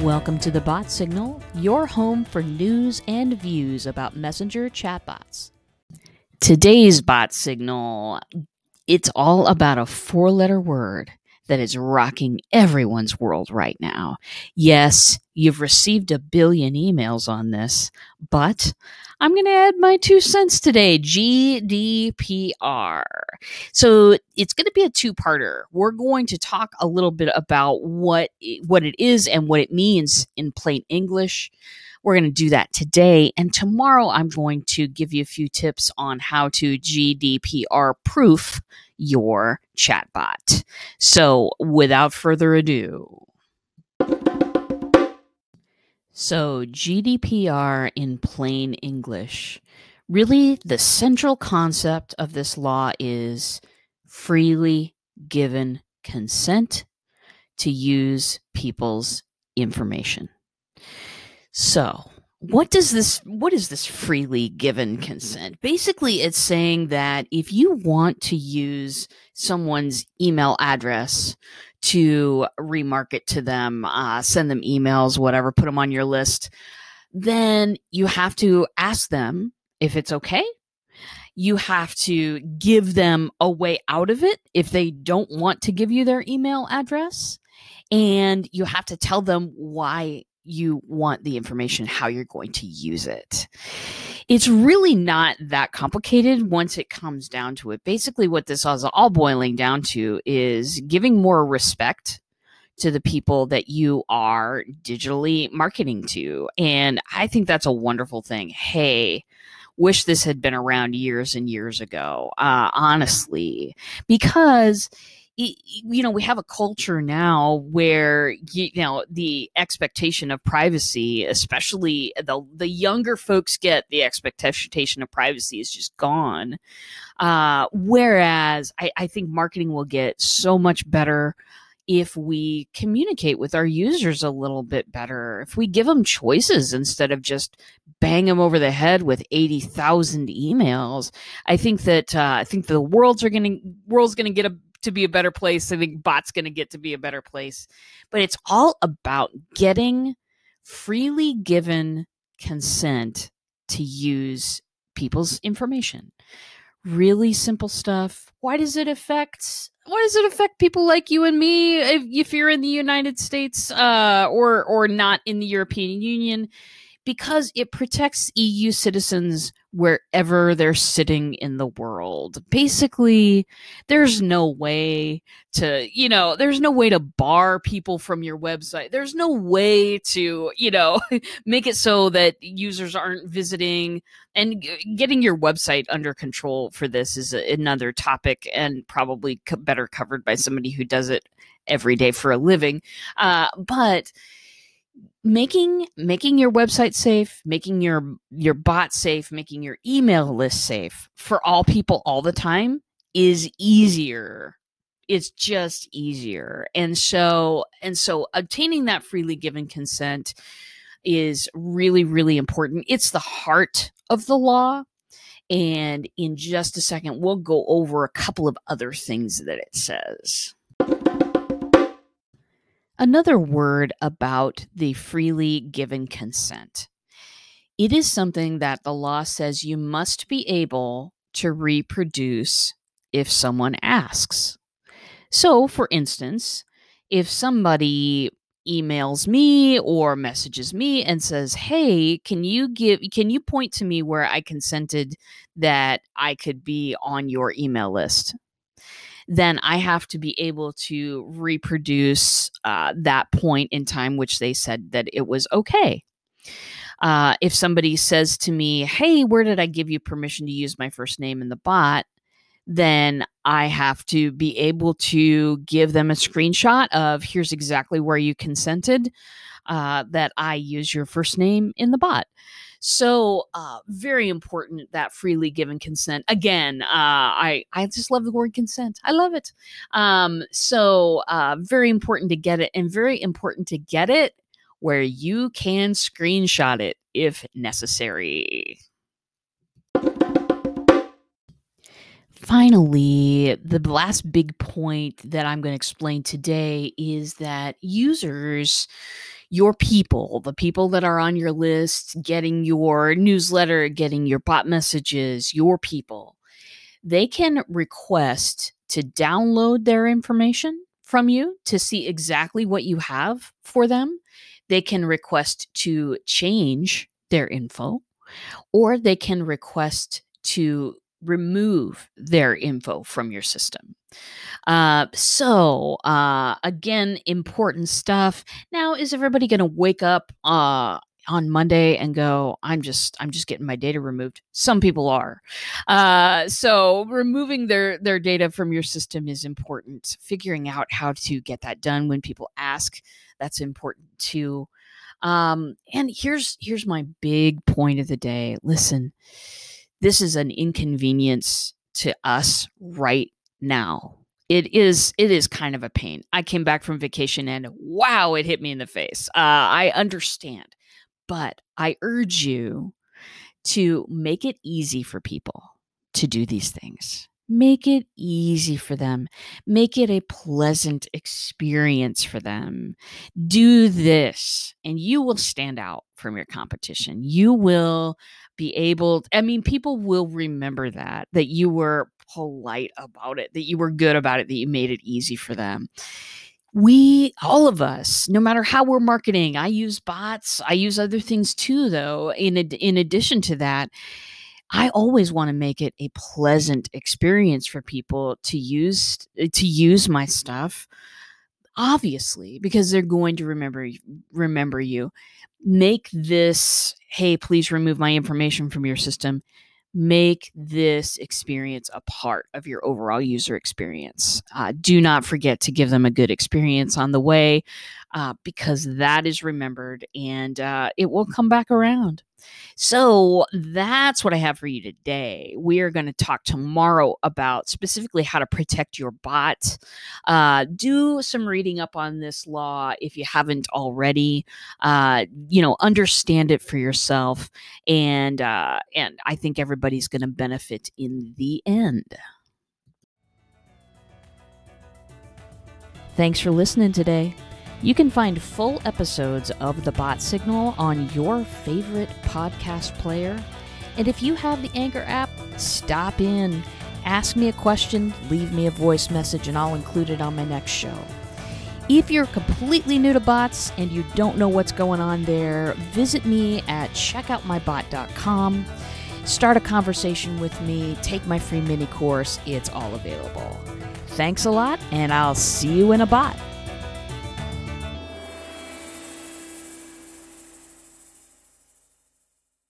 Welcome to the Bot Signal, your home for news and views about messenger chatbots. Today's Bot Signal, it's all about a four letter word that is rocking everyone's world right now. Yes, you've received a billion emails on this, but I'm going to add my two cents today GDPR. So it's going to be a two parter. We're going to talk a little bit about what, what it is and what it means in plain English. We're going to do that today. And tomorrow, I'm going to give you a few tips on how to GDPR proof your chatbot. So, without further ado, so GDPR in plain English. Really, the central concept of this law is freely given consent to use people's information. So, what does this what is this freely given consent? Basically it's saying that if you want to use someone's email address to remarket to them uh, send them emails whatever put them on your list then you have to ask them if it's okay. You have to give them a way out of it if they don't want to give you their email address and you have to tell them why you want the information, how you're going to use it. It's really not that complicated once it comes down to it. Basically, what this is all boiling down to is giving more respect to the people that you are digitally marketing to. And I think that's a wonderful thing. Hey, wish this had been around years and years ago, uh, honestly, because you know we have a culture now where you know the expectation of privacy especially the the younger folks get the expectation of privacy is just gone. Uh, whereas I, I think marketing will get so much better if we communicate with our users a little bit better, if we give them choices instead of just bang them over the head with 80,000 emails, I think that, uh, I think the world's are going world's going to get a to be a better place. I think bot's going to get to be a better place. But it's all about getting freely given consent to use people's information. Really simple stuff. Why does it affect why does it affect people like you and me if, if you're in the United States uh, or or not in the European Union? Because it protects EU citizens wherever they're sitting in the world. Basically, there's no way to, you know, there's no way to bar people from your website. There's no way to, you know, make it so that users aren't visiting and getting your website under control for this is another topic and probably better covered by somebody who does it every day for a living. Uh, but making making your website safe making your your bot safe making your email list safe for all people all the time is easier. It's just easier. And so and so obtaining that freely given consent is really really important. It's the heart of the law. And in just a second we'll go over a couple of other things that it says Another word about the freely given consent. It is something that the law says you must be able to reproduce if someone asks. So, for instance, if somebody emails me or messages me and says, "Hey, can you give can you point to me where I consented that I could be on your email list?" Then I have to be able to reproduce uh, that point in time, which they said that it was okay. Uh, if somebody says to me, Hey, where did I give you permission to use my first name in the bot? Then I have to be able to give them a screenshot of here's exactly where you consented uh, that I use your first name in the bot. So uh, very important that freely given consent. Again, uh, I I just love the word consent. I love it. Um, so uh, very important to get it, and very important to get it where you can screenshot it if necessary. Finally, the last big point that I'm going to explain today is that users, your people, the people that are on your list, getting your newsletter, getting your bot messages, your people, they can request to download their information from you to see exactly what you have for them. They can request to change their info, or they can request to remove their info from your system. Uh, so, uh, again, important stuff. Now, is everybody going to wake up uh, on Monday and go, I'm just, I'm just getting my data removed? Some people are. Uh, so, removing their their data from your system is important. Figuring out how to get that done when people ask, that's important too. Um, and here's here's my big point of the day. Listen this is an inconvenience to us right now. It is it is kind of a pain. I came back from vacation and wow, it hit me in the face. Uh, I understand, but I urge you to make it easy for people to do these things. Make it easy for them. Make it a pleasant experience for them. Do this, and you will stand out from your competition. You will be able, I mean, people will remember that, that you were polite about it, that you were good about it, that you made it easy for them we all of us no matter how we're marketing i use bots i use other things too though in ad- in addition to that I always want to make it a pleasant experience for people to use to use my stuff. Obviously, because they're going to remember remember you. Make this, hey, please remove my information from your system. Make this experience a part of your overall user experience. Uh, do not forget to give them a good experience on the way uh, because that is remembered and uh, it will come back around. So that's what I have for you today. We are going to talk tomorrow about specifically how to protect your bot. Uh, do some reading up on this law if you haven't already. Uh, you know, understand it for yourself, and uh, and I think everybody's going to benefit in the end. Thanks for listening today. You can find full episodes of The Bot Signal on your favorite podcast player. And if you have the Anchor app, stop in, ask me a question, leave me a voice message, and I'll include it on my next show. If you're completely new to bots and you don't know what's going on there, visit me at checkoutmybot.com. Start a conversation with me, take my free mini course. It's all available. Thanks a lot, and I'll see you in a bot.